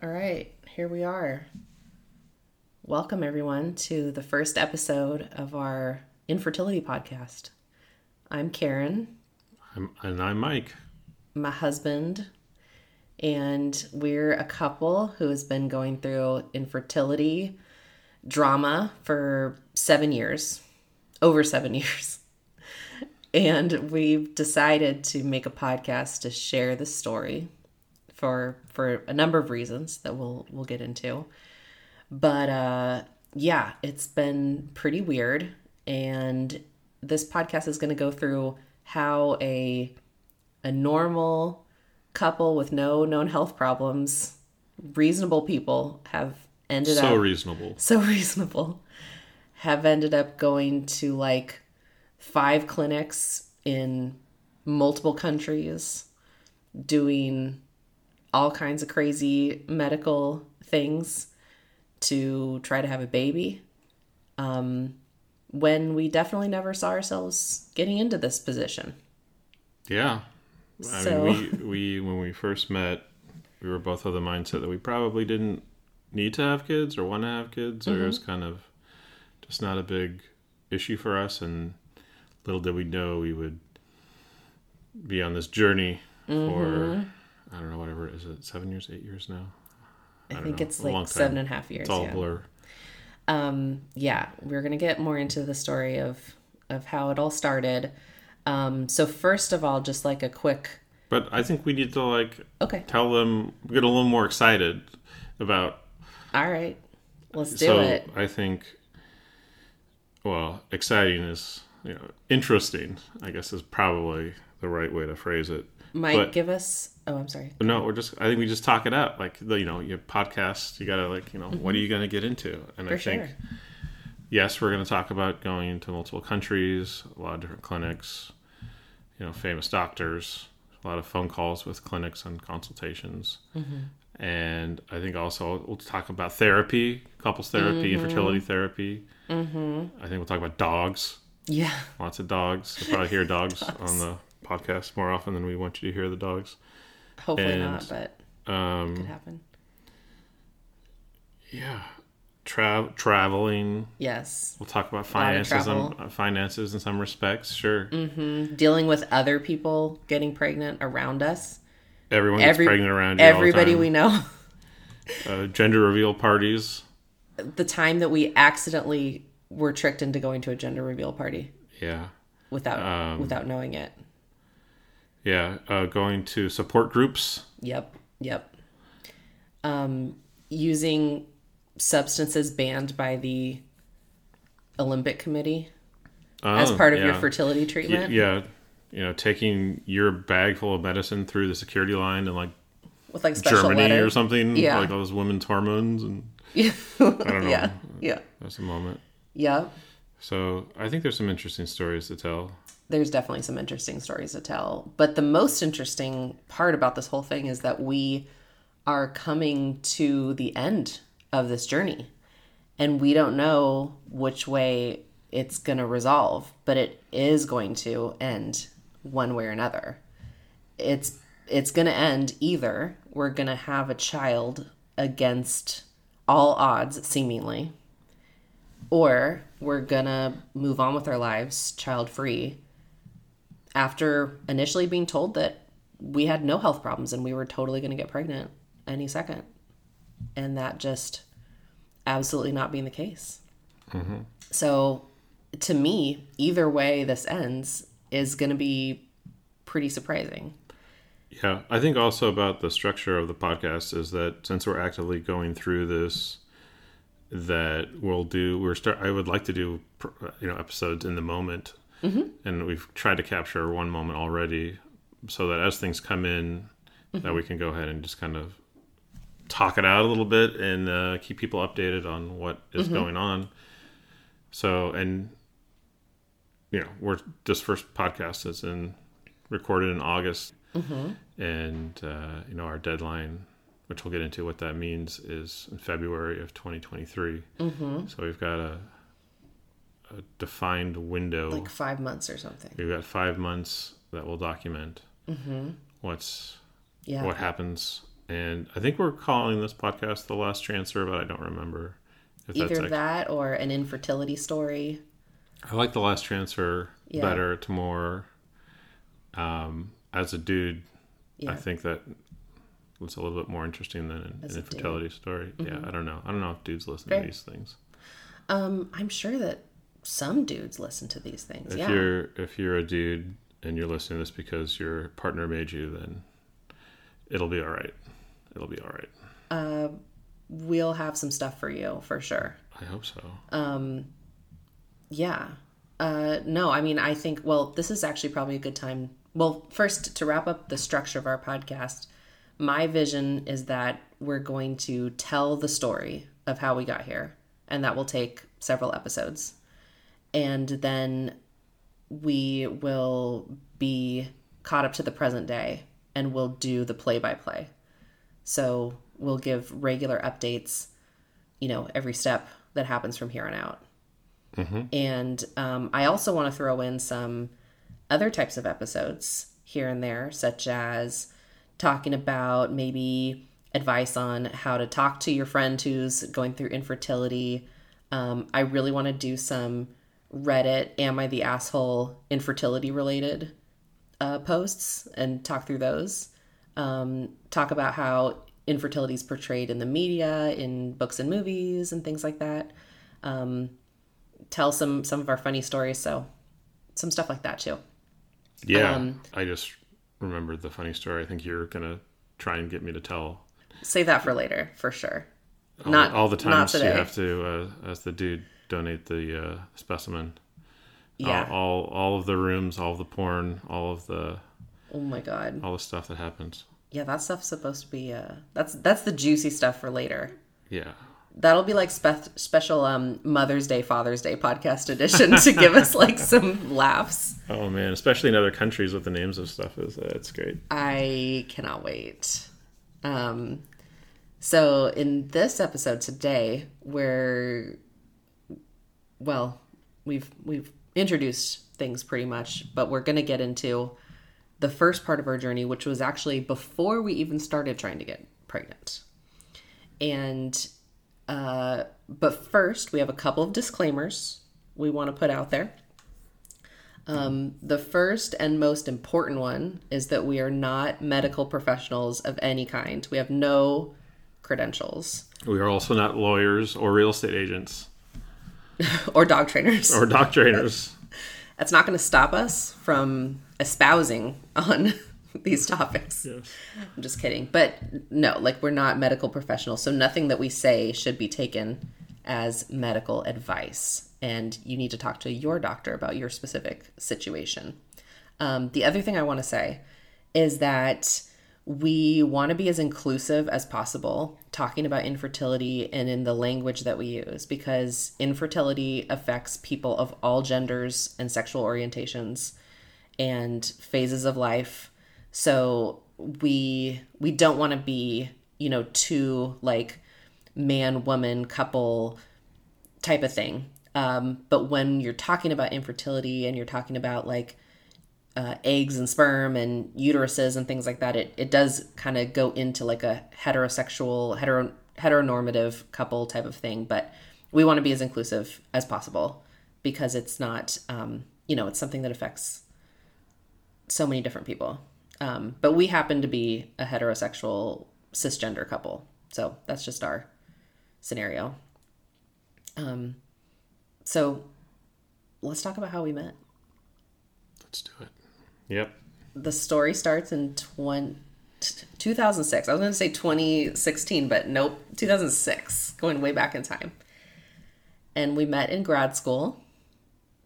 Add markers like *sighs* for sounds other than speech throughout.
All right, here we are. Welcome, everyone, to the first episode of our infertility podcast. I'm Karen, I'm, and I'm Mike. my husband, and we're a couple who has been going through infertility drama for seven years, over seven *laughs* years. And we've decided to make a podcast to share the story for for a number of reasons that we'll we'll get into. But uh yeah, it's been pretty weird and this podcast is going to go through how a a normal couple with no known health problems, reasonable people have ended So up reasonable. *laughs* so reasonable have ended up going to like five clinics in multiple countries doing all kinds of crazy medical things to try to have a baby um, when we definitely never saw ourselves getting into this position Yeah. I So- mean, we, we, when we first met, we were both of the mindset that we probably didn't need to have kids or want to have kids, or it Mm-hmm. was kind of just not a big issue for us. And little did we know we would be on this journey Mm-hmm. for, I don't know, whatever, is it seven years, eight years now? i, don't think know, it's like seven and a half years It's all yeah. blur. um yeah we're gonna get more into the story of of how it all started um so first of all just like a quick But I think we need to like okay tell them, get a little more excited about all right let's do so it I think, well, exciting is you know interesting. I guess is probably the right way to phrase it. mike but- give us oh i'm sorry No, we're just. I think we just talk it out. Like the, you know, your podcast. You gotta like you know, what are you gonna get into? And I Mm-hmm. Think sure. yes, we're gonna talk about going into multiple countries, a lot of different clinics. You know, famous doctors, a lot of phone calls with clinics and consultations. Mm-hmm. And I think also we'll talk about therapy, couples therapy, Mm-hmm. infertility therapy. Mm-hmm. I think we'll talk about dogs. yeah Lots of dogs. You'll probably hear dogs *laughs* on the podcast more often than we want you to hear the dogs. Hopefully And- not but Um, could happen yeah, Tra- traveling. yes We'll talk about finances. Uh, finances in some respects. Sure, dealing with other people getting pregnant around us everyone gets Every- pregnant around you. all the everybody we know *laughs* uh, gender reveal parties. the time that we accidentally were tricked into going to a gender reveal party Yeah, without Um, without knowing it yeah. Uh, going to support groups. Yep, yep. Um, using substances banned by the Olympic Committee as Oh, part of your yeah. fertility Y- treatment yeah, you know, taking your bag full of medicine through the security line in like with like special Germany letter. or something. Yeah. like all those women's hormones, and *laughs* Yeah, I don't know. yeah, yeah, That's a moment. yeah. So I think there's some interesting stories to tell. There's definitely some interesting stories to tell, but the most interesting part about this whole thing is that we are coming to the end of this journey, and we don't know which way it's going to resolve, but it is going to end one way or another. It's it's going to end either we're going to have a child against all odds seemingly or we're going to move on with our lives child free after initially being told that we had no health problems and we were totally going to get pregnant any second and that just absolutely not being the case mm-hmm. so to me either way this ends is going to be pretty surprising Yeah, I think also about the structure of the podcast is that since we're actively going through this, that we'll do. We're start. I would like to do, you know, episodes in the moment, mm-hmm. and we've tried to capture one moment already, so that as things come in, that we can go ahead and just kind of talk it out a little bit and uh, keep people updated on what is going on. So, and you know, we're this first podcast is in recorded in August, and uh, you know our deadline, which we'll get into what that means, is in February of 2023. Mm-hmm. So we've got a a defined window. like five months or something we've got five months that will document what's yeah what happens and I think we're calling this podcast the last transfer, but I don't remember if either that or an infertility story. I like the last transfer yeah. better to more. Um, as a dude, yeah. I think that was a little bit more interesting than an, an infertility dude. story. Mm-hmm. Yeah, I don't know. I don't know if dudes listen Fair. to these things. Um, I'm sure that some dudes listen to these things. If yeah. you're if you're a dude and you're listening to this because your partner made you, then it'll be all right. It'll be all right. Uh, we'll have some stuff for you for sure. I hope so. Um, yeah. Uh, no, I mean, I think, well, this is actually probably a good time. Well, first, to wrap up the structure of our podcast, my vision is that we're going to tell the story of how we got here, and that will take several episodes. And then we will be caught up to the present day and we'll do the play by play. So we'll give regular updates, you know, every step that happens from here on out. Mm-hmm. And um, I also want to throw in some other types of episodes here and there, such as talking about maybe advice on how to talk to your friend who's going through infertility. Um, I really want to do some Reddit, Am I the Asshole infertility related uh, posts and talk through those. Um, talk about how infertility is portrayed in the media, in books and movies, and things like that. Um, tell some some of our funny stories. So some stuff like that too. Yeah, um, I just remembered the funny story. I think you're gonna try and get me to tell. Save that for later, for sure. All, not all the times you have to, uh, as the dude, donate the uh, specimen. Yeah. All, all all of the rooms, all of the porn, all of the. Oh my god. All the stuff that happens. Yeah, that stuff's supposed to be. Uh, that's that's the juicy stuff for later. Yeah. That'll be like spe- special um, Mother's Day, Father's Day podcast *laughs* edition to give us like some laughs. Oh man, especially in other countries with the names of stuff is uh, it's great. I cannot wait. Um, so in this episode today, we're well, we've we've introduced things pretty much, but we're going to get into the first part of our journey, which was actually before we even started trying to get pregnant. And, uh, but first, we have a couple of disclaimers we want to put out there. Um, the first and most important one is that we are not medical professionals of any kind. We have no credentials. We are also not lawyers or real estate agents. *laughs* or dog trainers. Or dog trainers. *laughs* That's not going to stop us from espousing on *laughs* these topics. Yes. I'm just kidding. But no, like we're not medical professionals, so nothing that we say should be taken as medical advice. And you need to talk to your doctor about your specific situation. Um, the other thing I want to say is that we want to be as inclusive as possible talking about infertility and in the language that we use because infertility affects people of all genders and sexual orientations and phases of life. So we we don't want to be you know too like man woman couple type of thing. Um, but when you're talking about infertility and you're talking about like uh, eggs and sperm and uteruses and things like that, it, it does kind of go into like a heterosexual, hetero, heteronormative couple type of thing. But we want to be as inclusive as possible because it's not, um, you know, it's something that affects so many different people. Um, but we happen to be a heterosexual cisgender couple. So that's just our scenario. Um, so let's talk about how we met. Let's do it. Yep. The story starts in 20, 2006. I was going to say 2016, but nope, 2006, going way back in time. And we met in grad school.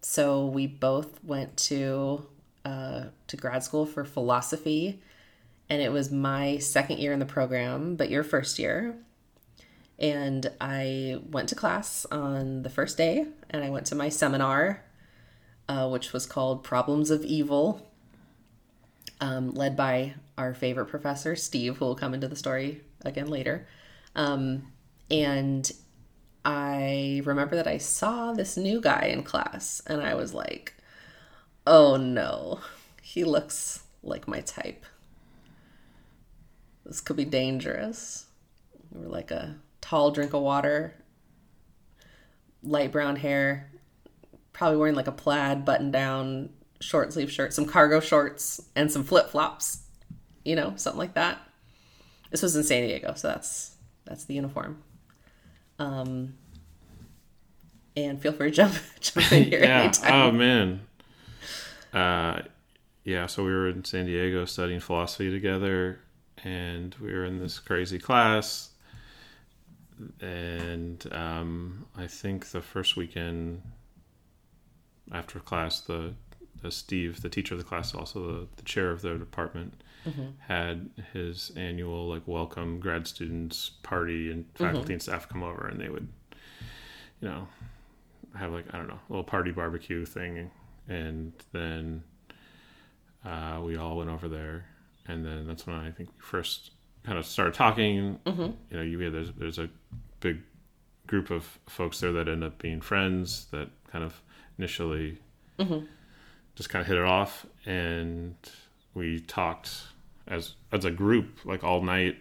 So we both went to uh, to grad school for philosophy, and it was my second year in the program, but your first year. And I went to class on the first day, and I went to my seminar, uh, which was called Problems of Evil um, led by our favorite professor, Steve, who will come into the story again later. Um, and I remember that I saw this new guy in class, and I was like, oh no, he looks like my type. this could be dangerous. We were like a tall drink of water, light brown hair, probably wearing like a plaid button down short sleeve shirt, some cargo shorts, and some flip flops. You know, something like that. This was in San Diego, so that's that's the uniform. Um, and feel free to *laughs* jump jump in here *laughs* yeah. anytime. Oh man. Uh, yeah. So we were in San Diego studying philosophy together, and we were in this crazy class. And um, I think the first weekend after class, the, the Steve, the teacher of the class, also the, the chair of the department, mm-hmm. had his annual like welcome grad students party, and mm-hmm. faculty and staff come over, and they would, you know, have like I don't know, a little party barbecue thing, and then uh, we all went over there, and then that's when I think we first kind of started talking. Mm-hmm. You know, you there's there's a big group of folks there that end up being friends that kind of initially just kind of hit it off, and we talked as as a group like all night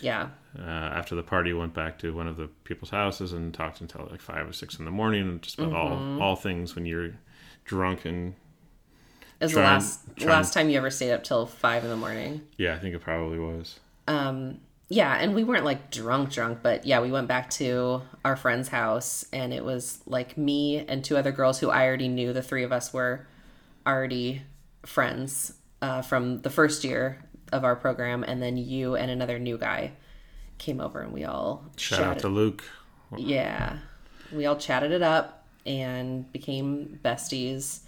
yeah. uh, after the party went back to one of the people's houses and talked until like five or six in the morning and just about all all things when you're drunk and was the last try last time you ever stayed up till five in the morning. yeah i think it probably was Um, yeah, and we weren't like drunk, drunk, but yeah, we went back to our friend's house, and it was like me and two other girls who I already knew. The three of us were already friends uh, from the first year of our program, and then you and another new guy came over, and we all shout out to luke yeah. We all chatted it up and became besties.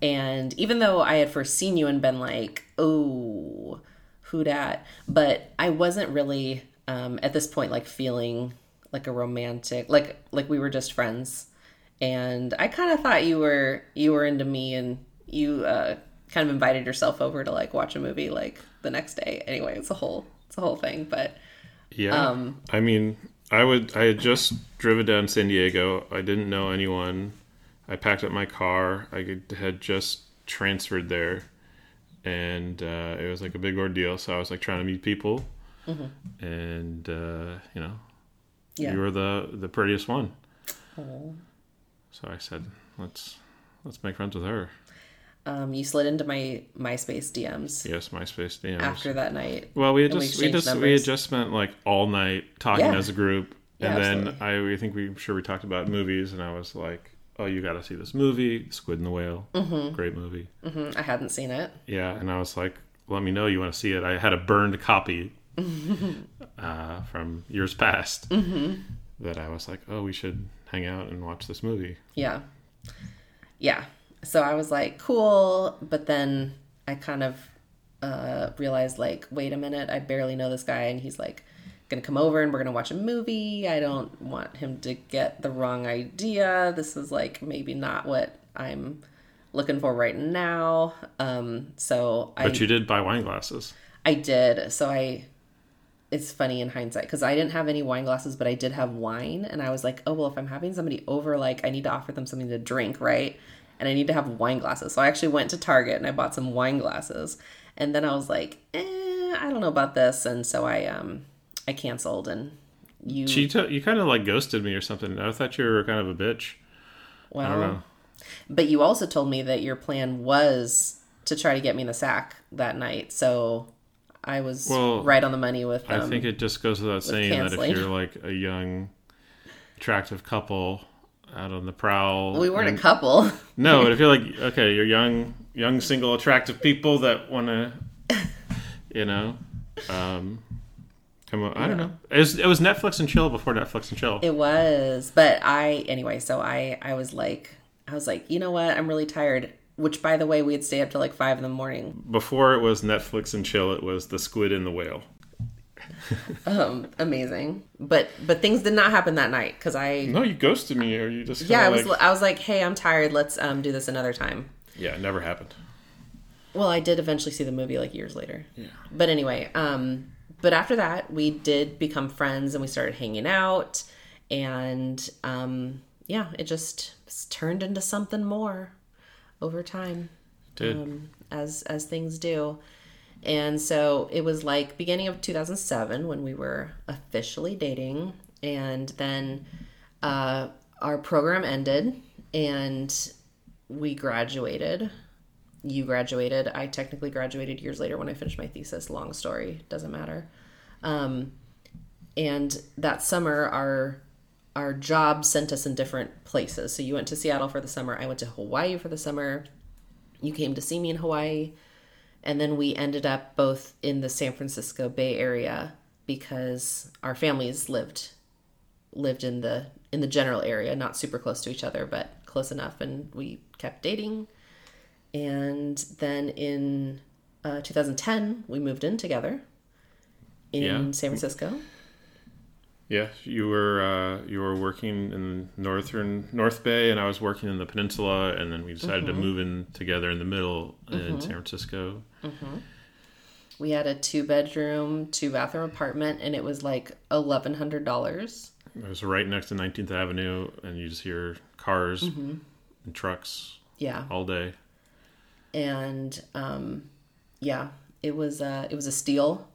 And even though I had first seen you and been like, oh, who dat? But I wasn't really um, at this point like feeling like a romantic like like we were just friends. And I kind of thought you were you were into me and you uh, kind of invited yourself over to like watch a movie like the next day. Anyway, it's a whole it's a whole thing, but yeah. Um, i mean i would i had just driven down san diego. I didn't know anyone. I packed up my car. I had just transferred there. And uh, it was like a big ordeal. So i was like trying to meet people. And uh, you know yeah. you were the the prettiest one. Oh. so i said let's let's make friends with her Um, you slid into my MySpace DMs yes myspace DMs. after that night. well we had we just we, exchanged just we had just spent like all night talking Yeah. as a group Yeah, and then absolutely. i we think we I'm sure we talked about movies and i was like oh you got to see this movie squid and the whale Mm-hmm. great movie Mhm, I hadn't seen it. yeah and i was like let me know you want to see it i had a burned copy *laughs* uh, from years past Mm-hmm. that i was like oh we should hang out and watch this movie Yeah. Yeah. So I was like, cool. But then I kind of uh, realized, like, wait a minute, I barely know this guy. And he's like, going to come over and we're going to watch a movie. I don't want him to get the wrong idea. This is like maybe not what I'm looking for right now. Um, so I. but you did buy wine glasses I did. So I it's funny in hindsight because I didn't have any wine glasses, but I did have wine and I was like, "Oh, well, if I'm having somebody over like I need to offer them something to drink, right? And I need to have wine glasses." So I actually went to Target and I bought some wine glasses. And then I was like, "Eh, I don't know about this." And so I um I canceled and you She t- you kind of like ghosted me or something. I thought you were kind of a bitch. well, I don't know. But you also told me that your plan was to try to get me in the sack that night. So I was Well, right on the money with I um, think it just goes without saying that if you're like a young, attractive couple out on the prowl, we weren't and- a couple. No, but if you're like okay, you're young, young single, attractive people that want to, you know, um, come on. I don't know. It was, it was Netflix and chill before Netflix and chill. It was, but I anyway. So I I was like I was like you know what I'm really tired. Which by the way we'd stay up till like five in the morning. Before it was Netflix and chill, it was the squid and the whale. *laughs* Um, amazing. But but things did not happen that night because I No, you ghosted me, or you just yeah I was like, I was like hey I'm tired. Let's um do this another time. yeah, it never happened. Well, I did eventually see the movie like years later. Yeah. But anyway, um, but after that, we did become friends and we started hanging out, and um, yeah, it just turned into something more over time, Did um, as as things do. And so it was like beginning of 2007 when we were officially dating. And then uh, our program ended and we graduated. You graduated. I technically graduated years later when I finished my thesis. Long story, doesn't matter. Um, and that summer, our our job sent us in different places. So you went to Seattle for the summer. I went to Hawaii for the summer. You came to see me in Hawaii and then we ended up both in the San Francisco Bay Area because our families lived lived in the in the general area, not super close to each other, but close enough, and we kept dating. And then in uh, 2010, we moved in together in Yeah. San Francisco. Yeah, you were uh, you were working in northern North Bay, and I was working in the peninsula, and then we decided to move in together in the middle in San Francisco. We had a two bedroom, two bathroom apartment, and it was like eleven hundred dollars. It was right next to 19th Avenue, and you just hear cars and trucks Yeah, all day. and um, yeah, it was uh, it was a steal.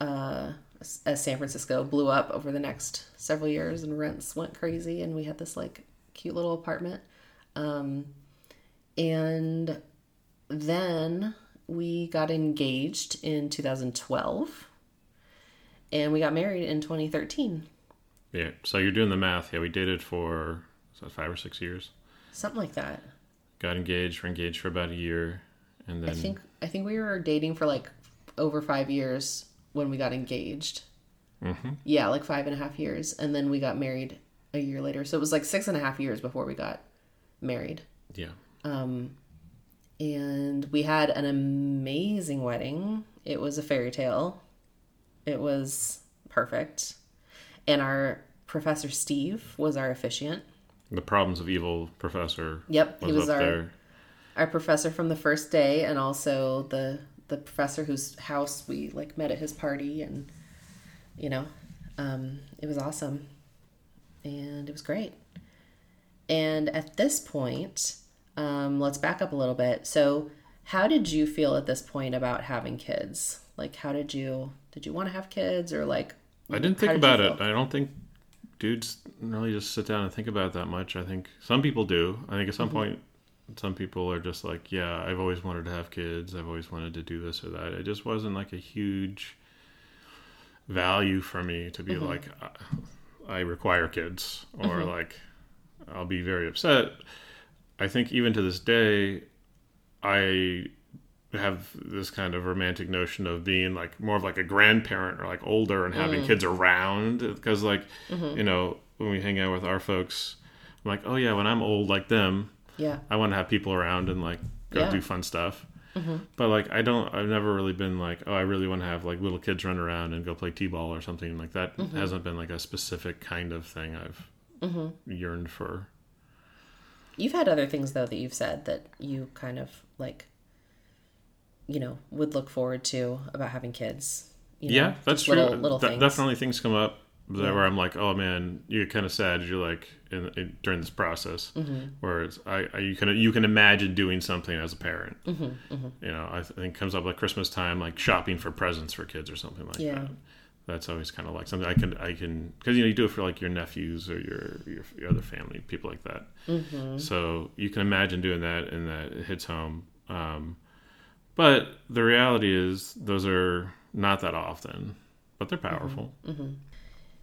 Uh, as San Francisco blew up over the next several years, and rents went crazy, and we had this like cute little apartment. Um, and then we got engaged in 2012, and we got married in 2013, Yeah, so you're doing the math. Yeah, we dated for five or six years. something like that. Got engaged. Were engaged for about a year, and then I think I think we were dating for like over five years when we got engaged. Mm-hmm. Yeah, like five and a half years, and then we got married a year later. So it was like six and a half years before we got married. yeah, Um, and we had an amazing wedding. It was a fairy tale. It was perfect, and our professor Steve was our officiant. the problems of evil professor Yep, was, he was our there. our professor from the first day and also the the professor whose house we like met at his party and you know um, it was awesome and it was great and at this point um, let's back up a little bit so how did you feel at this point about having kids like how did you did you want to have kids or like I didn't think did about it. I don't think dudes really just sit down and think about it that much. I think some people do. I think at Mm-hmm. some point, some people are just like, yeah, I've always wanted to have kids. I've always wanted to do this or that. It just wasn't like a huge value for me to be Mm-hmm. like, I require kids or Mm-hmm. like, I'll be very upset. I think even to this day, I have this kind of romantic notion of being like more of like a grandparent or like older and having Mm. kids around because like Mm-hmm. you know when we hang out with our folks i'm like oh yeah when i'm old like them yeah. I want to have people around and like go Yeah. do fun stuff. Mm-hmm. But like i don't i've never really been like oh i really want to have like little kids run around and go play t-ball or something like that. Mm-hmm. Hasn't been like a specific kind of thing i've mm-hmm. yearned for. You've had other things though that you've said that you kind of like, you know, would look forward to about having kids. You know, yeah that's true. Little, little things. definitely things come up that Yeah. where i'm like oh man you get kind of sad you're like in, in during this process Mm-hmm. where it's I, I you can you can imagine doing something as a parent Mm-hmm, you know i think it comes up like christmas time like shopping for presents for kids or something like Yeah. that that's always kind of like something i can i can because you know you do it for like your nephews or your your, your other family people like that Mm-hmm. so you can imagine doing that and that it hits home um, but the reality is those are not that often but they're powerful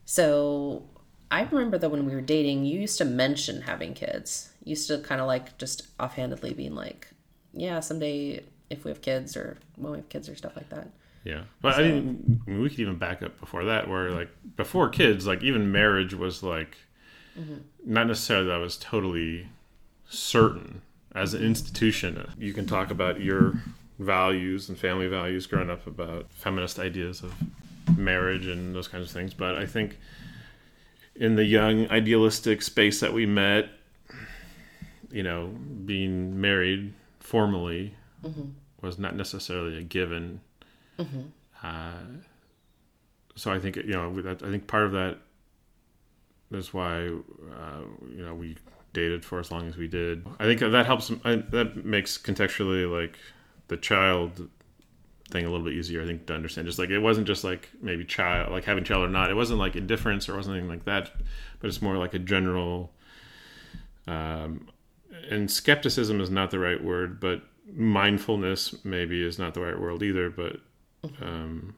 So I remember that when we were dating, you used to mention having kids. You used to kind of like just offhandedly being like, yeah, someday if we have kids or when we have kids or stuff like that. Yeah, but I mean, I mean, we could even back up before that, where like before kids, like even marriage was like mm-hmm. not necessarily that was totally certain as an institution. You can talk about your values and family values growing up, about feminist ideas of marriage and those kinds of things. But I think in the young idealistic space that we met, you know, being married formally was not necessarily a given. Uh, so I think you know I think part of that is why uh, you know we dated for as long as we did. I think that helps. I, that makes contextually like the child thing a little bit easier, I think, to understand. Just like it wasn't just like maybe child, like having child or not. It wasn't like indifference or wasn't anything like that, but it's more like a general. Um, and skepticism is not the right word, but mindfulness maybe is not the right word either. But um,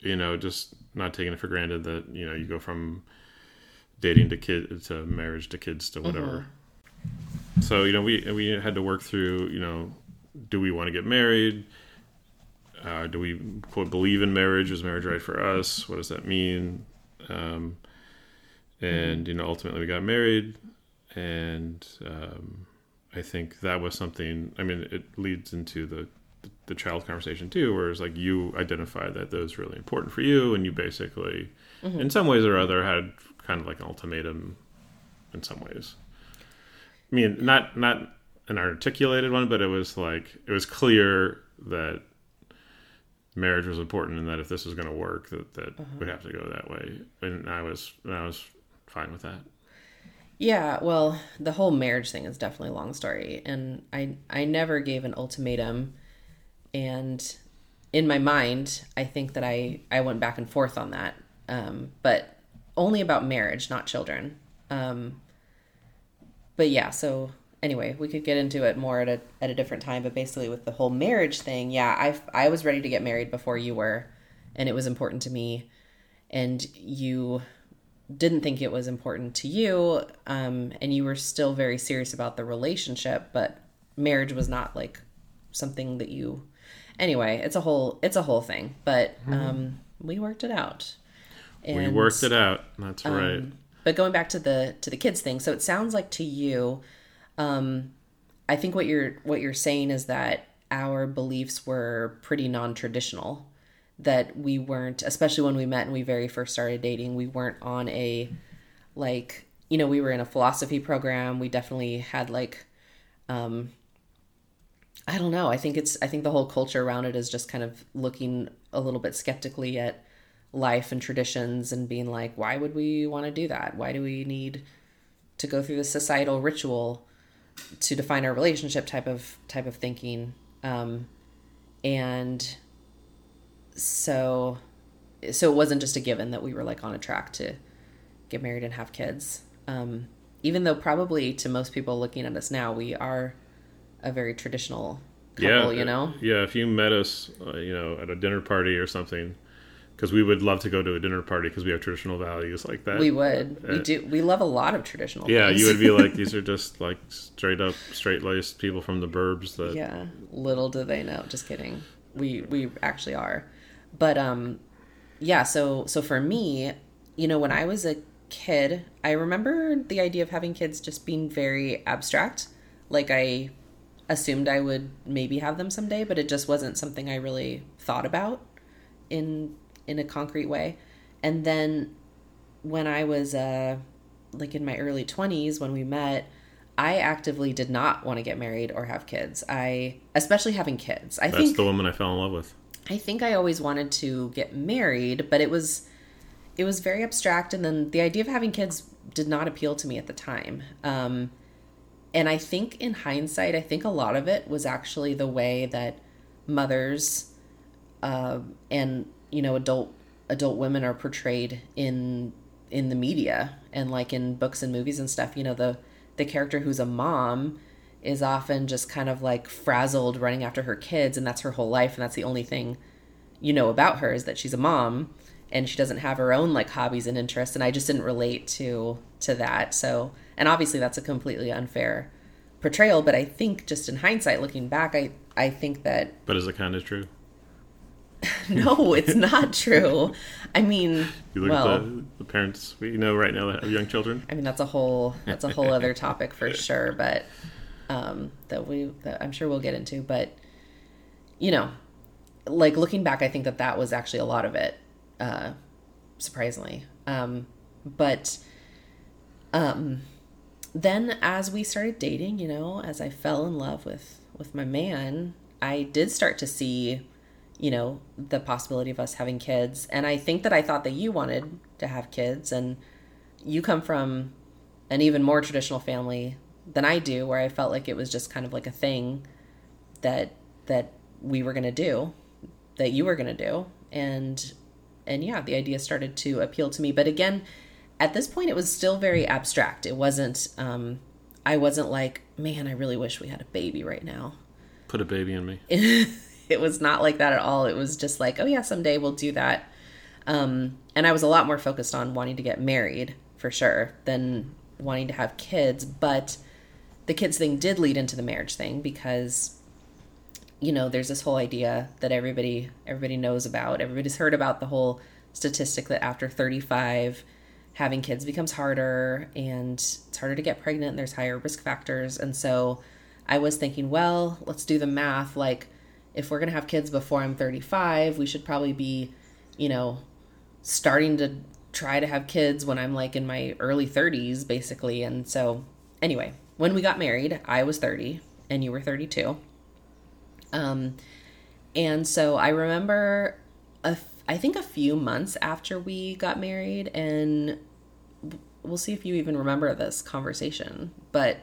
you know, just not taking it for granted that you know you go from dating to kid to marriage to kids to whatever. Mm-hmm. So you know, we we had to work through you know, do we want to get married? Uh, do we quote believe in marriage? Is marriage right for us? What does that mean? Um, and you know, ultimately we got married, and um, I think that was something. I mean, it leads into the the child conversation too, where it's like you identify that those really important for you, and you basically, mm-hmm. in some ways or other, had kind of like an ultimatum. In some ways, I mean, not not an articulated one, but it was like it was clear that marriage was important and that if this was going to work that that uh-huh. would have to go that way. And i was i was fine with that. Yeah well the whole marriage thing is definitely a long story and i i never gave an ultimatum. And in my mind i think that i i went back and forth on that um, but only about marriage not children. Um, but yeah so anyway, we could get into it more at a at a different time. But basically, with the whole marriage thing, yeah, I I was ready to get married before you were, and it was important to me, and you didn't think it was important to you, um, and you were still very serious about the relationship, but marriage was not like something that you. Anyway, it's a whole it's a whole thing, but mm-hmm. um, we worked it out. And, we worked it out. That's um, right. But going back to the to the kids thing, so it sounds like to you um, I think what you're what you're saying is that our beliefs were pretty non-traditional. That we weren't, especially when we met and we very first started dating, we weren't on a like you know we were in a philosophy program. We definitely had like um, I don't know. I think it's I think the whole culture around it is just kind of looking a little bit skeptically at life and traditions and being like, why would we want to do that? Why do we need to go through the societal ritual to define our relationship type of type of thinking. Um, and so so it wasn't just a given that we were like on a track to get married and have kids. Um, even though probably to most people looking at us now we are a very traditional couple yeah, you know? yeah if you met us uh, you know at a dinner party or something because we would love to go to a dinner party because we have traditional values like that. We would. Uh, we do. We love a lot of traditional. Yeah, things. you would be *laughs* like, these are just like straight up, straight laced people from the burbs. That yeah, little do they know. Just kidding. We we actually are, but um, yeah. So so for me, you know, when I was a kid, I remember the idea of having kids just being very abstract. Like I assumed I would maybe have them someday, but it just wasn't something I really thought about in in a concrete way. And then when I was uh, like in my early 20s when we met, I actively did not want to get married or have kids. I especially having kids. I That's think the woman I fell in love with. I think I always wanted to get married, but it was it was very abstract and then the idea of having kids did not appeal to me at the time. Um, and I think in hindsight, I think a lot of it was actually the way that mothers uh, and you know adult adult women are portrayed in in the media and like in books and movies and stuff you know the the character who's a mom is often just kind of like frazzled running after her kids and that's her whole life and that's the only thing you know about her is that she's a mom and she doesn't have her own like hobbies and interests and I just didn't relate to to that so and obviously that's a completely unfair portrayal but I think just in hindsight looking back I I think that But is it kind of true? *laughs* no, it's not true. I mean, you look well, at the, the, parents we know right now that have young children. I mean, that's a whole that's a whole *laughs* other topic for sure, but um, that we that I'm sure we'll get into. But you know, like looking back, I think that that was actually a lot of it, uh, surprisingly. Um, but um, then as we started dating, you know, as I fell in love with with my man, I did start to see you know, the possibility of us having kids. And I think that I thought that you wanted to have kids and you come from an even more traditional family than I do where I felt like it was just kind of like a thing that that we were going to do. that you were going to do and and yeah the idea started to appeal to me but again at this point it was still very abstract it wasn't um i wasn't like man i really wish we had a baby right now Put a baby in me. *laughs* it was not like that at all. It was just like oh yeah someday we'll do that. Um and i was a lot more focused on wanting to get married for sure than wanting to have kids. But the kids thing did lead into the marriage thing because you know there's this whole idea that everybody everybody knows about. Everybody's heard about the whole statistic that after 35 having kids becomes harder and it's harder to get pregnant and there's higher risk factors. And so i was thinking well let's do the math. Like if we're going to have kids before i'm 35 we should probably be you know starting to try to have kids when i'm like in my early 30s basically. And so anyway when we got married i was 30 and you were 32 um, and so I remember, a, I think a few months after we got married, and we'll see if you even remember this conversation, but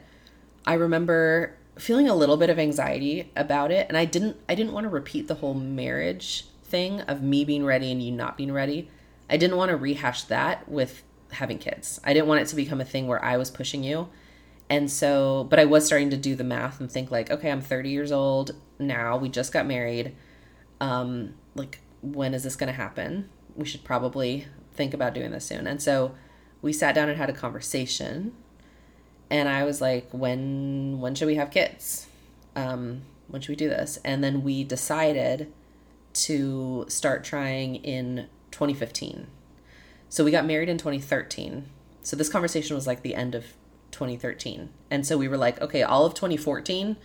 I remember feeling a little bit of anxiety about it, and I didn't, I didn't want to repeat the whole marriage thing of me being ready and you not being ready. I didn't want to rehash that with having kids. I didn't want it to become a thing where I was pushing you. And so, but I was starting to do the math and think like, okay, I'm 30 years old now. We just got married. Um, like, when is this going to happen? We should probably think about doing this soon. And so, we sat down and had a conversation. And I was like, when when should we have kids? Um, when should we do this? And then we decided to start trying in 2015. So we got married in 2013. So this conversation was like the end of 2013. And so we were like, okay, all of 2014,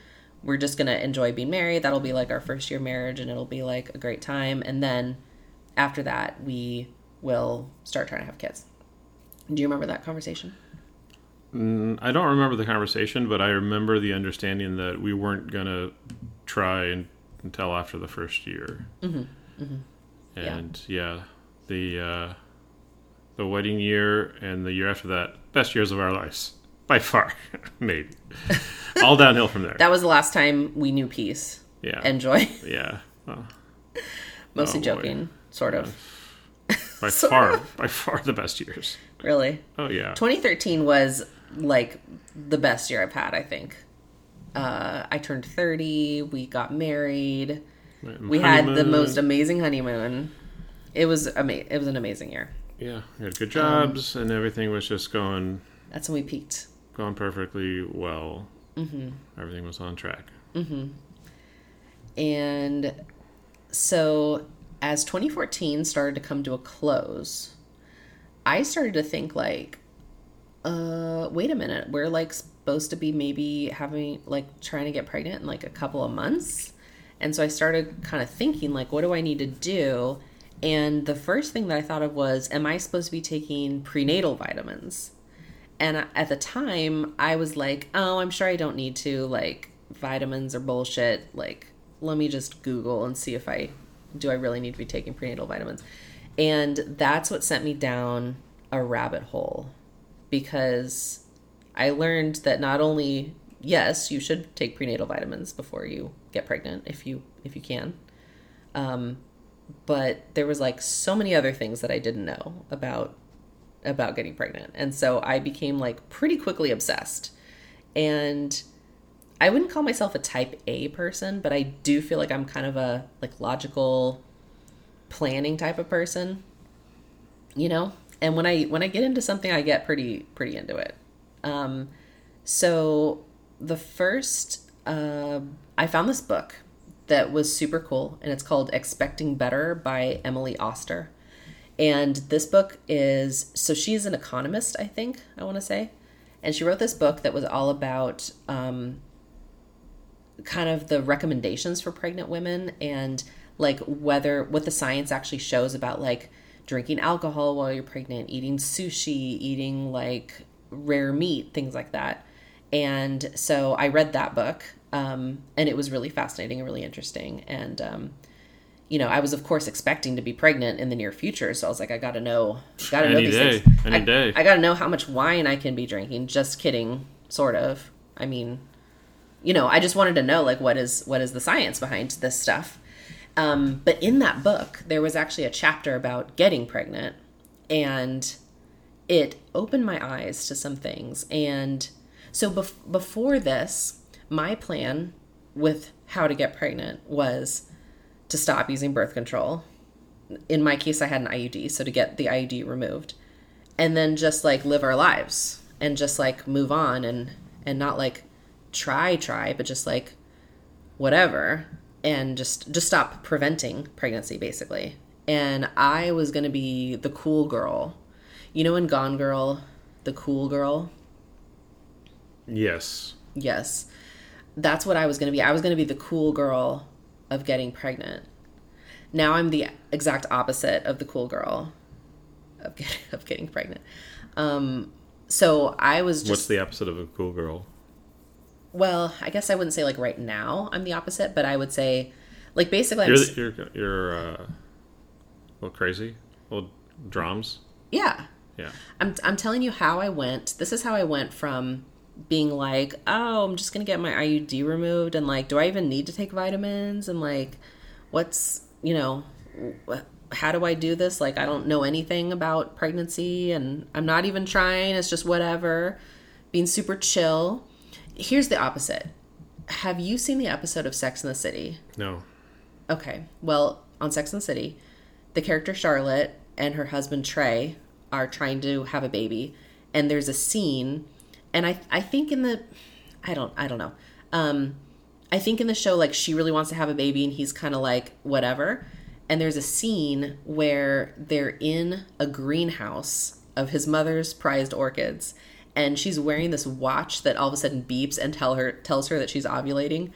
we're just going to enjoy being married. That'll be like our first year marriage and it'll be like a great time. And then after that, we will start trying to have kids. Do you remember that conversation? Mm, I don't remember the conversation, but I remember the understanding that we weren't going to try and, until after the first year. Mm-hmm. Mm-hmm. And yeah, yeah the uh, the wedding year and the year after that, best years of our lives by far, *laughs* maybe. *laughs* All downhill from there. that was the last time we knew peace. Yeah. And joy. Yeah. Oh. *laughs* Mostly Oh, boy. joking, sort of. By Sort far, by far the best years. Really. Oh yeah. 2013 was like the best year I've had, I think. Uh, I turned 30, we got married. We had the most amazing honeymoon. It was ama- it was an amazing year. Yeah, we had Um, good jobs, and everything was just going That's when we peaked. going perfectly well. Mm-hmm. Everything was on track. And so as 2014 started to come to a close, I started to think like uh wait a minute, we're like supposed to be maybe having like trying to get pregnant in like a couple of months. And so I started kind of thinking like what do I need to do? And the first thing that I thought of was am I supposed to be taking prenatal vitamins? And at the time, I was like, oh, I'm sure I don't need to. Like, vitamins are bullshit. Like, let me just Google and see if I do I really need to be taking prenatal vitamins. And that's what sent me down a rabbit hole because I learned that not only yes, you should take prenatal vitamins before you get pregnant if you if you can. Um, but there was like so many other things that I didn't know about about getting pregnant. And so I became like pretty quickly obsessed. And I wouldn't call myself a type A person, but I do feel like I'm kind of a like logical planning type of person. You know? And when I when I get into something I get pretty pretty into it. Um so the first uh, I found this book that was super cool and it's called Expecting Better by Emily Oster. And this book is so she's an economist, I think, I want to say. And she wrote this book that was all about um, kind of the recommendations for pregnant women and like whether what the science actually shows about like drinking alcohol while you're pregnant, eating sushi, eating like rare meat, things like that. And so I read that book, um, and it was really fascinating and really interesting. And um, you know, I was of course expecting to be pregnant in the near future, so I was like, I got to know, got to know these day, things. any I, day. I got to know how much wine I can be drinking. Just kidding, sort of. I mean, you know, I just wanted to know like what is what is the science behind this stuff. Um, but in that book, there was actually a chapter about getting pregnant, and it opened my eyes to some things. And so bef- before this, my plan with how to get pregnant was to stop using birth control. In my case, I had an IUD, so to get the IUD removed, and then just like live our lives and just like move on and and not like try try, but just like whatever and just just stop preventing pregnancy basically. And I was going to be the cool girl. You know in Gone Girl, the cool girl? Yes. Yes. That's what I was going to be. I was going to be the cool girl of getting pregnant. Now I'm the exact opposite of the cool girl of getting, *laughs* of getting pregnant. Um, so I was just. What's the opposite of a cool girl? Well, I guess I wouldn't say like right now I'm the opposite, but I would say, like basically, I'm You're you're you're uh, a little crazy, little drums. yeah. Yeah. I'm I'm telling you how I went. This is how I went from being like, oh, I'm just gonna get my IUD removed, and like, do I even need to take vitamins? And like, what's you know, how do I do this? Like, I don't know anything about pregnancy, and I'm not even trying. It's just whatever. Being super chill. Here's the opposite. Have you seen the episode of Sex in the City? No. Okay. Well, on Sex and the City, the character Charlotte and her husband Trey are trying to have a baby, and there's a scene, and I I think in the I don't I don't know. Um I think in the show like she really wants to have a baby and he's kind of like whatever. And there's a scene where they're in a greenhouse of his mother's prized orchids and she's wearing this watch that all of a sudden beeps and tell her tells her that she's ovulating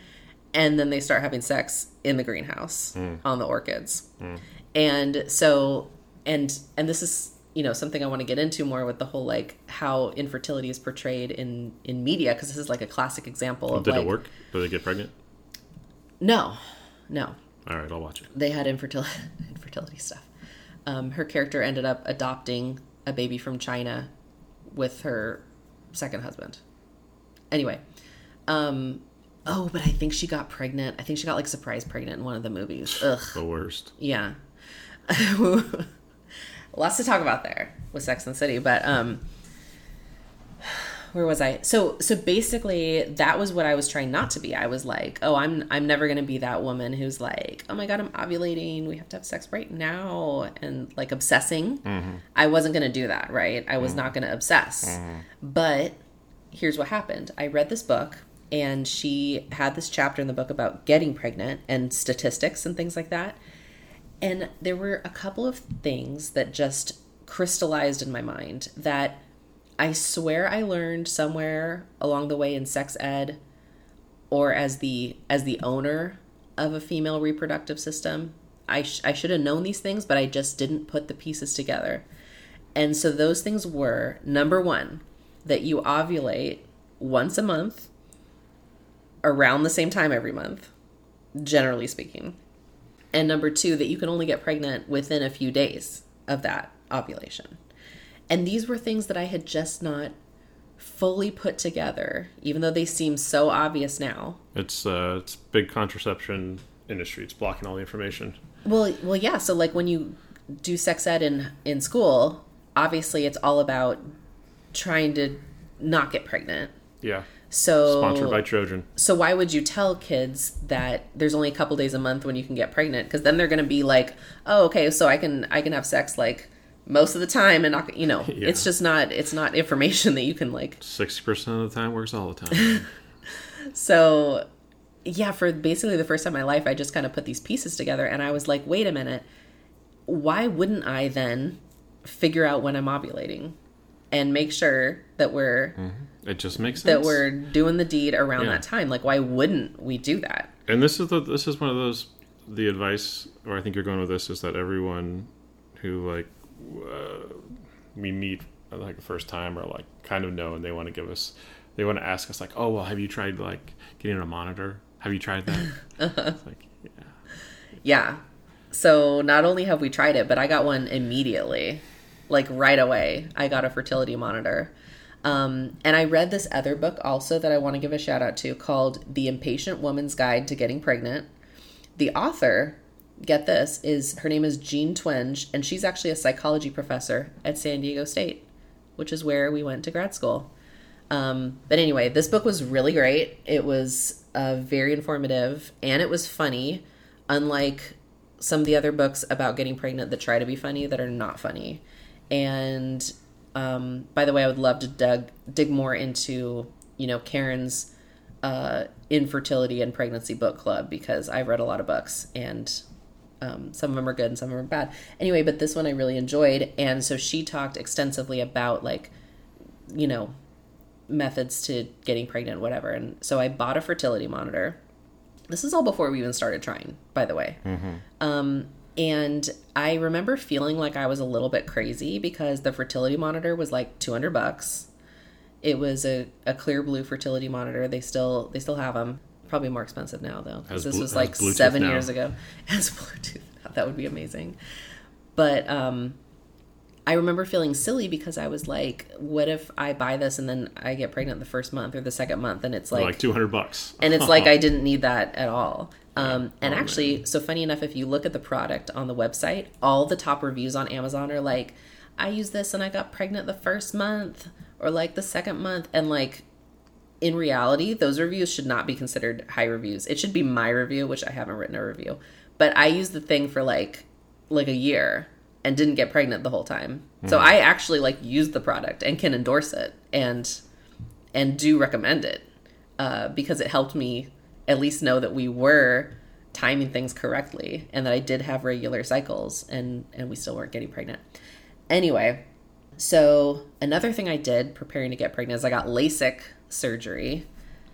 and then they start having sex in the greenhouse on the orchids and so and and this is you know something i want to get into more with the whole like how infertility is portrayed in in media because this is like a classic example of Did like it work? Did they get pregnant? no no All right, I'll watch it. they had infertility *laughs* infertility stuff um, her character ended up adopting a baby from china with her second husband. Anyway um oh but i think she got pregnant. I think she got like surprise pregnant in one of the movies. Ugh. The worst. yeah. *laughs* Lots to talk about there with sex and the city but um where was i? So so basically that was what i was trying not to be. I was like oh i'm i'm never gonna be that woman who's like oh my god i'm ovulating. We have to have sex right now and like obsessing. Mm-hmm. I wasn't gonna do that right? I was mm-hmm. not gonna obsess. Mm-hmm. But here's what happened. I read this book and she had this chapter in the book about getting pregnant and statistics and things like that. And there were a couple of things that just crystallized in my mind that I swear I learned somewhere along the way in sex ed or as the as the owner of a female reproductive system. I sh- I should have known these things, but I just didn't put the pieces together. And so those things were number 1, that you ovulate once a month around the same time every month, generally speaking and number two that you can only get pregnant within a few days of that ovulation and these were things that i had just not fully put together even though they seem so obvious now It's uh, it's big contraception industry. It's blocking all the information. well well yeah so like when you do sex ed in in school obviously it's all about trying to not get pregnant Yeah. so Sponsored by Trojan. so why would you tell kids that there's only a couple days a month when you can get pregnant because then they're going to be like oh okay so i can i can have sex like most of the time and not you know *laughs* Yeah. it's just not it's not information *laughs* that you can like Sixty percent of the time works all the time. *laughs* so yeah for basically the first time in my life i just kind of put these pieces together and i was like wait a minute why wouldn't i then figure out when i'm ovulating and make sure that we're mm-hmm. it just makes sense. that we're doing the deed around Yeah. that time like why wouldn't we do that and this is the this is one of those the advice or i think you're going with this is that everyone who like uh, we meet like the first time or like kind of know and they want to give us they want to ask us like oh well have you tried like getting a monitor have you tried that *laughs* It's like yeah Yeah. So not only have we tried it, but I got one immediately, like right away. I got a fertility monitor. Um, and I read this other book also that I want to give a shout out to called The Impatient Woman's Guide to Getting Pregnant. The author get this, is her name is Jean Twenge, and she's actually a psychology professor at San Diego State, which is where we went to grad school. Um, but anyway, this book was really great. It was uh, very informative and it was funny, unlike some of the other books about getting pregnant that try to be funny that are not funny. And um, by the way, I would love to dig, dig more into, you know, Karen's uh, infertility and pregnancy book club because I've read a lot of books and um, some of them are good and some of them are bad. Anyway, but this one I really enjoyed. And so she talked extensively about, like, you know, methods to getting pregnant, whatever. And so I bought a fertility monitor. This is all before we even started trying, by the way. Mm-hmm. Um, and I remember feeling like I was a little bit crazy because the fertility monitor was like 200 bucks. It was a, a Clearblue fertility monitor. They still they still have them. Probably more expensive now though, because this was like seven now. years ago. *laughs* As Bluetooth, that would be amazing. But um, I remember feeling silly because I was like, what if I buy this and then I get pregnant the first month or the second month and it's like, like 200 bucks. and it's like *laughs* I didn't need that at all. Um, and oh, actually, man. so funny enough, if you look at the product on the website, all the top reviews on Amazon are like, I use this and I got pregnant the first month or like the second month. And like, in reality, those reviews should not be considered high reviews. It should be my review, which I haven't written a review. But I used the thing for like like a year and didn't get pregnant the whole time. Mm. So hmm. I actually like used the product and can endorse it and and do recommend it uh, because it helped me at least know that we were timing things correctly and that I did have regular cycles and and we still weren't getting pregnant. Anyway, so another thing I did preparing to get pregnant is I got LASIK surgery,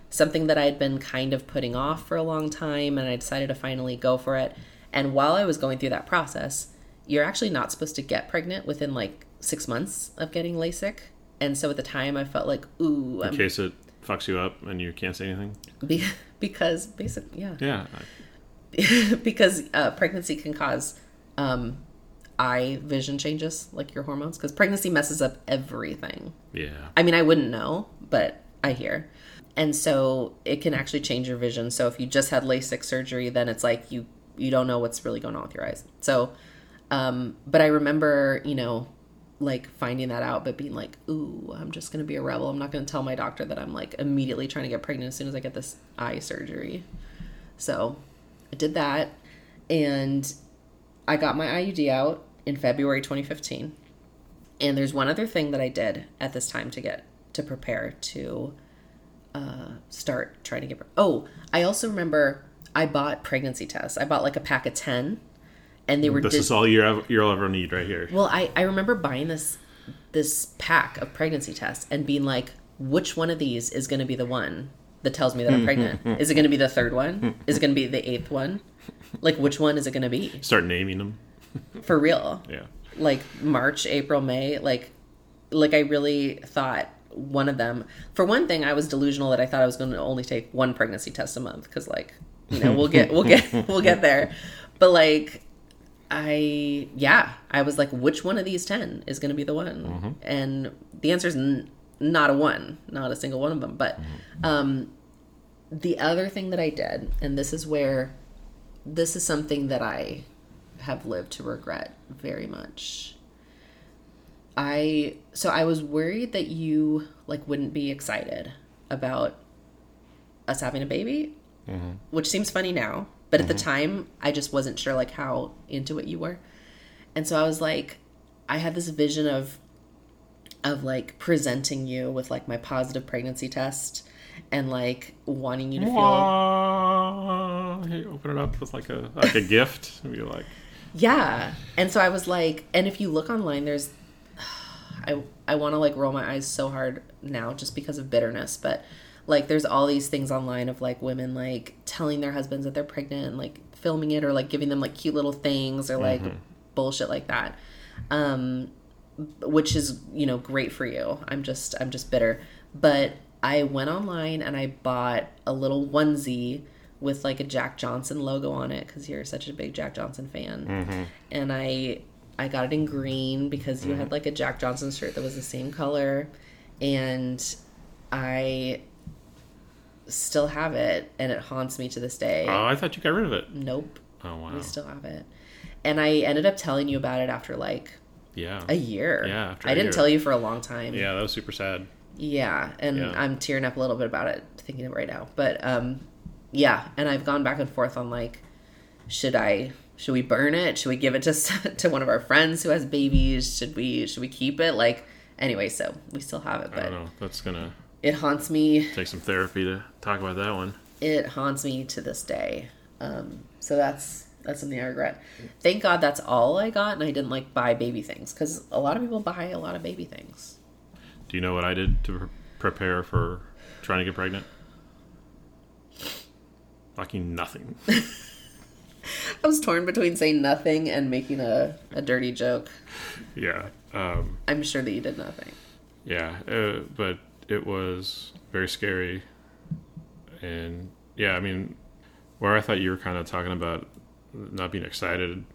something that I had been kind of putting off for a long time and I decided to finally go for it. And while I was going through that process, you're actually not supposed to get pregnant within like six months of getting LASIK. And so at the time, I felt like, ooh. In I'm... case it fucks you up and you can't say anything? Be- *laughs* because basically, yeah. Yeah. *laughs* because uh, pregnancy can cause um, eye vision changes, like your hormones, because pregnancy messes up everything. Yeah. I mean, I wouldn't know, but I hear. And so it can actually change your vision. So if you just had LASIK surgery, then it's like you you don't know what's really going on with your eyes. So um, but I remember, you know, like finding that out, but being like, ooh, I'm just going to be a rebel. I'm not going to tell my doctor that I'm like immediately trying to get pregnant as soon as I get this eye surgery. So I did that. And I got my IUD out in February 2015. And there's one other thing that I did at this time to get to prepare to uh, start trying to get. Oh, I also remember I bought pregnancy tests. I bought like a pack of 10 and they were. This dis- is all you ever, you'll ever need right here. Well, I I remember buying this this pack of pregnancy tests and being like, which one of these is going to be the one that tells me that I'm *laughs* pregnant? is it going to be the third one? Is it going to be the eighth one? Like, which one is it going to be? Start naming them. For real. Yeah. Like March, April, May. Like, like I really thought one of them. For one thing, I was delusional that I thought I was going to only take one pregnancy test a month because, like, you know, we'll get we'll get *laughs* we'll get there. But like I yeah, I was like, which one of these ten is going to be the one? Mm-hmm. And the answer is n- not a one, not a single one of them. But mm-hmm. um, the other thing that I did, and this is where this is something that I have lived to regret very much. I so I was worried that you like wouldn't be excited about us having a baby, mm-hmm. which seems funny now but at mm-hmm. the time, I just wasn't sure like how into it you were. And so I was like, I had this vision of of like presenting you with like my positive pregnancy test and like wanting you to feel hey, open it up with like a like a *laughs* gift be like yeah and so i was like and if you look online there's *sighs* i i want to like roll my eyes so hard now just because of bitterness but like there's all these things online of like women like telling their husbands that they're pregnant and like filming it or like giving them like cute little things or like mm-hmm. bullshit like that um which is you know great for you i'm just i'm just bitter but i went online and i bought a little onesie with like a jack johnson logo on it because you're such a big jack johnson fan mm-hmm. and i i got it in green because mm-hmm. you had like a jack johnson shirt that was the same color and i still have it and it haunts me to this day. Oh, I thought you got rid of it. Nope. Oh wow. We still have it. And I ended up telling you about it after like yeah. a year. Yeah, after I a didn't year. tell you for a long time. yeah, that was super sad. Yeah, and Yeah. I'm tearing up a little bit about it, thinking of it right now. But um, yeah, and I've gone back and forth on like, should I, should we burn it? Should we give it to *laughs* to one of our friends who has babies? Should we, should we keep it? Like, anyway, so we still have it, I but don't know. That's gonna it haunts me. take some therapy to talk about that one. It haunts me to this day. Um, so that's that's something I regret. Thank God that's all I got, and I didn't like buy baby things because a lot of people buy a lot of baby things. Do you know what I did to pre- prepare for trying to get pregnant? Fucking nothing. *laughs* I was torn between saying nothing and making a, a dirty joke. yeah. Um, I'm sure that you did nothing. yeah. Uh, but it was very scary. And yeah, I mean, where I thought you were kind of talking about not being excited,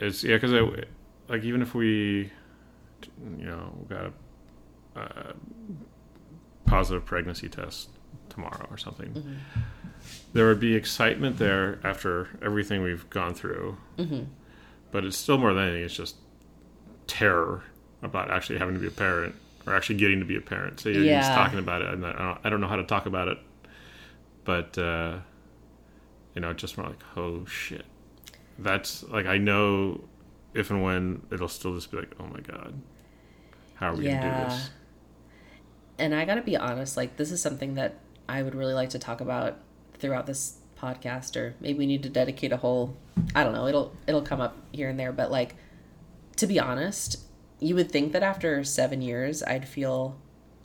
it's yeah, because I like even if we, you know, got a uh, positive pregnancy test tomorrow or something, there would be excitement there after everything we've gone through. But it's still more than anything, it's just terror about actually having to be a parent or actually getting to be a parent. So you're just talking about it, and I don't, I don't know how to talk about it, but uh, you know, just more like, oh shit, that's like I know if and when it'll still just be like, oh my god, how are we gonna do this? And I got to be honest, like this is something that I would really like to talk about throughout this podcast or maybe we need to dedicate a whole I don't know, it'll it'll come up here and there, but like to be honest, you would think that after 7 years I'd feel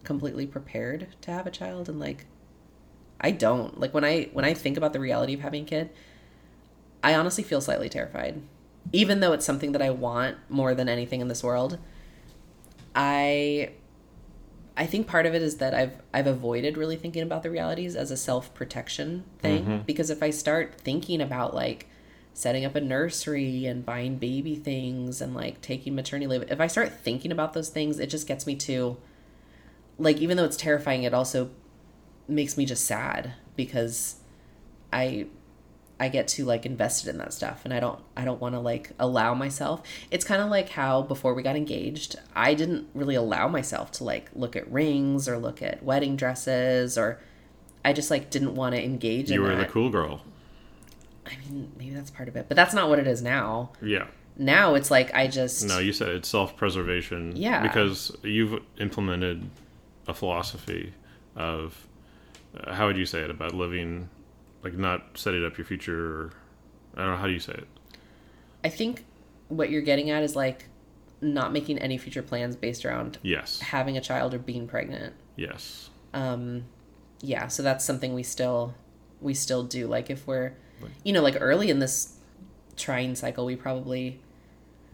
completely prepared to have a child and like I don't. Like when I when I think about the reality of having a kid, I honestly feel slightly terrified. Even though it's something that I want more than anything in this world. I I think part of it is that I've I've avoided really thinking about the realities as a self-protection thing. Mm-hmm. Because if I start thinking about like setting up a nursery and buying baby things and like taking maternity leave, if I start thinking about those things, it just gets me to like even though it's terrifying, it also makes me just sad because I I get too like invested in that stuff and I don't I don't want to like allow myself. It's kind of like how before we got engaged, I didn't really allow myself to like look at rings or look at wedding dresses or I just like didn't want to engage You were that. the cool girl. I mean, maybe that's part of it, but that's not what it is now. Yeah. Now it's like I just No, you said it's self preservation. Yeah. Because you've implemented a philosophy of uh, how would you say it about living, like not setting up your future. Or, I don't know how do you say it. I think what you're getting at is like not making any future plans based around Yes. having a child or being pregnant. Yes. um yeah so that's something we still we still do like if we're you know like early in this trying cycle we probably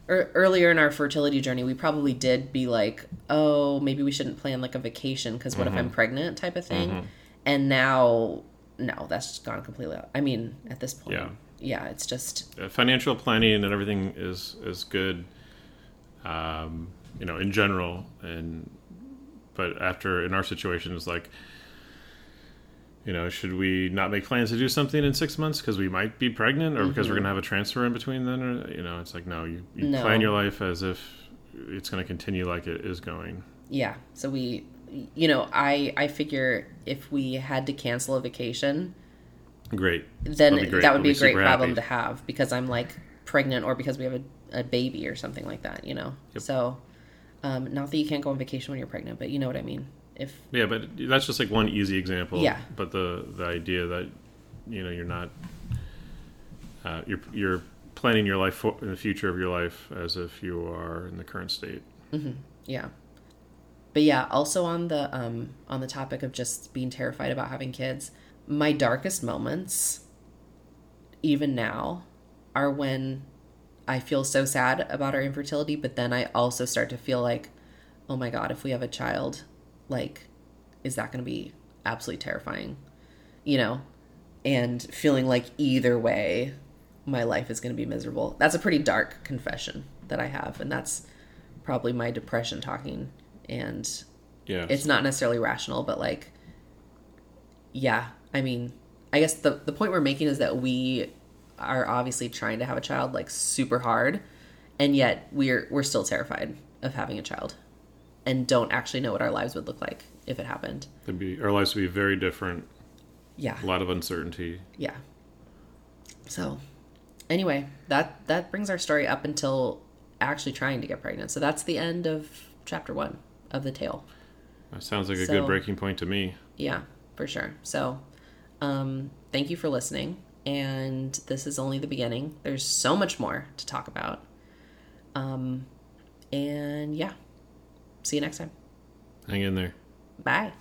or earlier in our fertility journey we probably did be like oh maybe we shouldn't plan like a vacation because what if i'm mm-hmm. pregnant type of thing mm-hmm. and now no that's just gone completely out. i mean at this point Yeah. yeah it's just Uh, financial planning and everything is is good. Um, you know, in general, and but after in our situation, it's like. You know, should we not make plans to do something in six months because we might be pregnant, or because we're going to have a transfer in between then? Or you know, it's like no, you, you No. plan your life as if it's going to continue like it is going. yeah so we you know i i figure if we had to cancel a vacation Great. then great. that would be a be great problem happy. to have because I'm like pregnant or because we have a, a baby or something like that, you know? Yep. So, um, not that you can't go on vacation when you're pregnant, but you know what I mean. If, Yeah, but that's just like one easy example. Yeah. But the the idea that you know you're not uh, you're you're planning your life for, in the future of your life as if you are in the current state. yeah. But yeah, also on the, um, on the topic of just being terrified about having kids, my darkest moments, even now, are when I feel so sad about our infertility, but then I also start to feel like, oh my God, if we have a child, like, is that going to be absolutely terrifying? You know? And feeling like either way, my life is going to be miserable. That's a pretty dark confession that I have. And that's probably my depression talking. And Yeah. it's not necessarily rational, but like, yeah, I mean, I guess the, the point we're making is that we are obviously trying to have a child like super hard and yet we're we're still terrified of having a child and don't actually know what our lives would look like if it happened. It'd be our lives would be very different. Yeah. A lot of uncertainty. Yeah. So, anyway, that that brings our story up until actually trying to get pregnant. So that's the end of chapter 1 of the tale. That sounds like a good breaking point to me. Yeah, for sure. So, um, thank you for listening. And this is only the beginning. There's so much more to talk about. Um, and yeah, see you next time. Hang in there. Bye.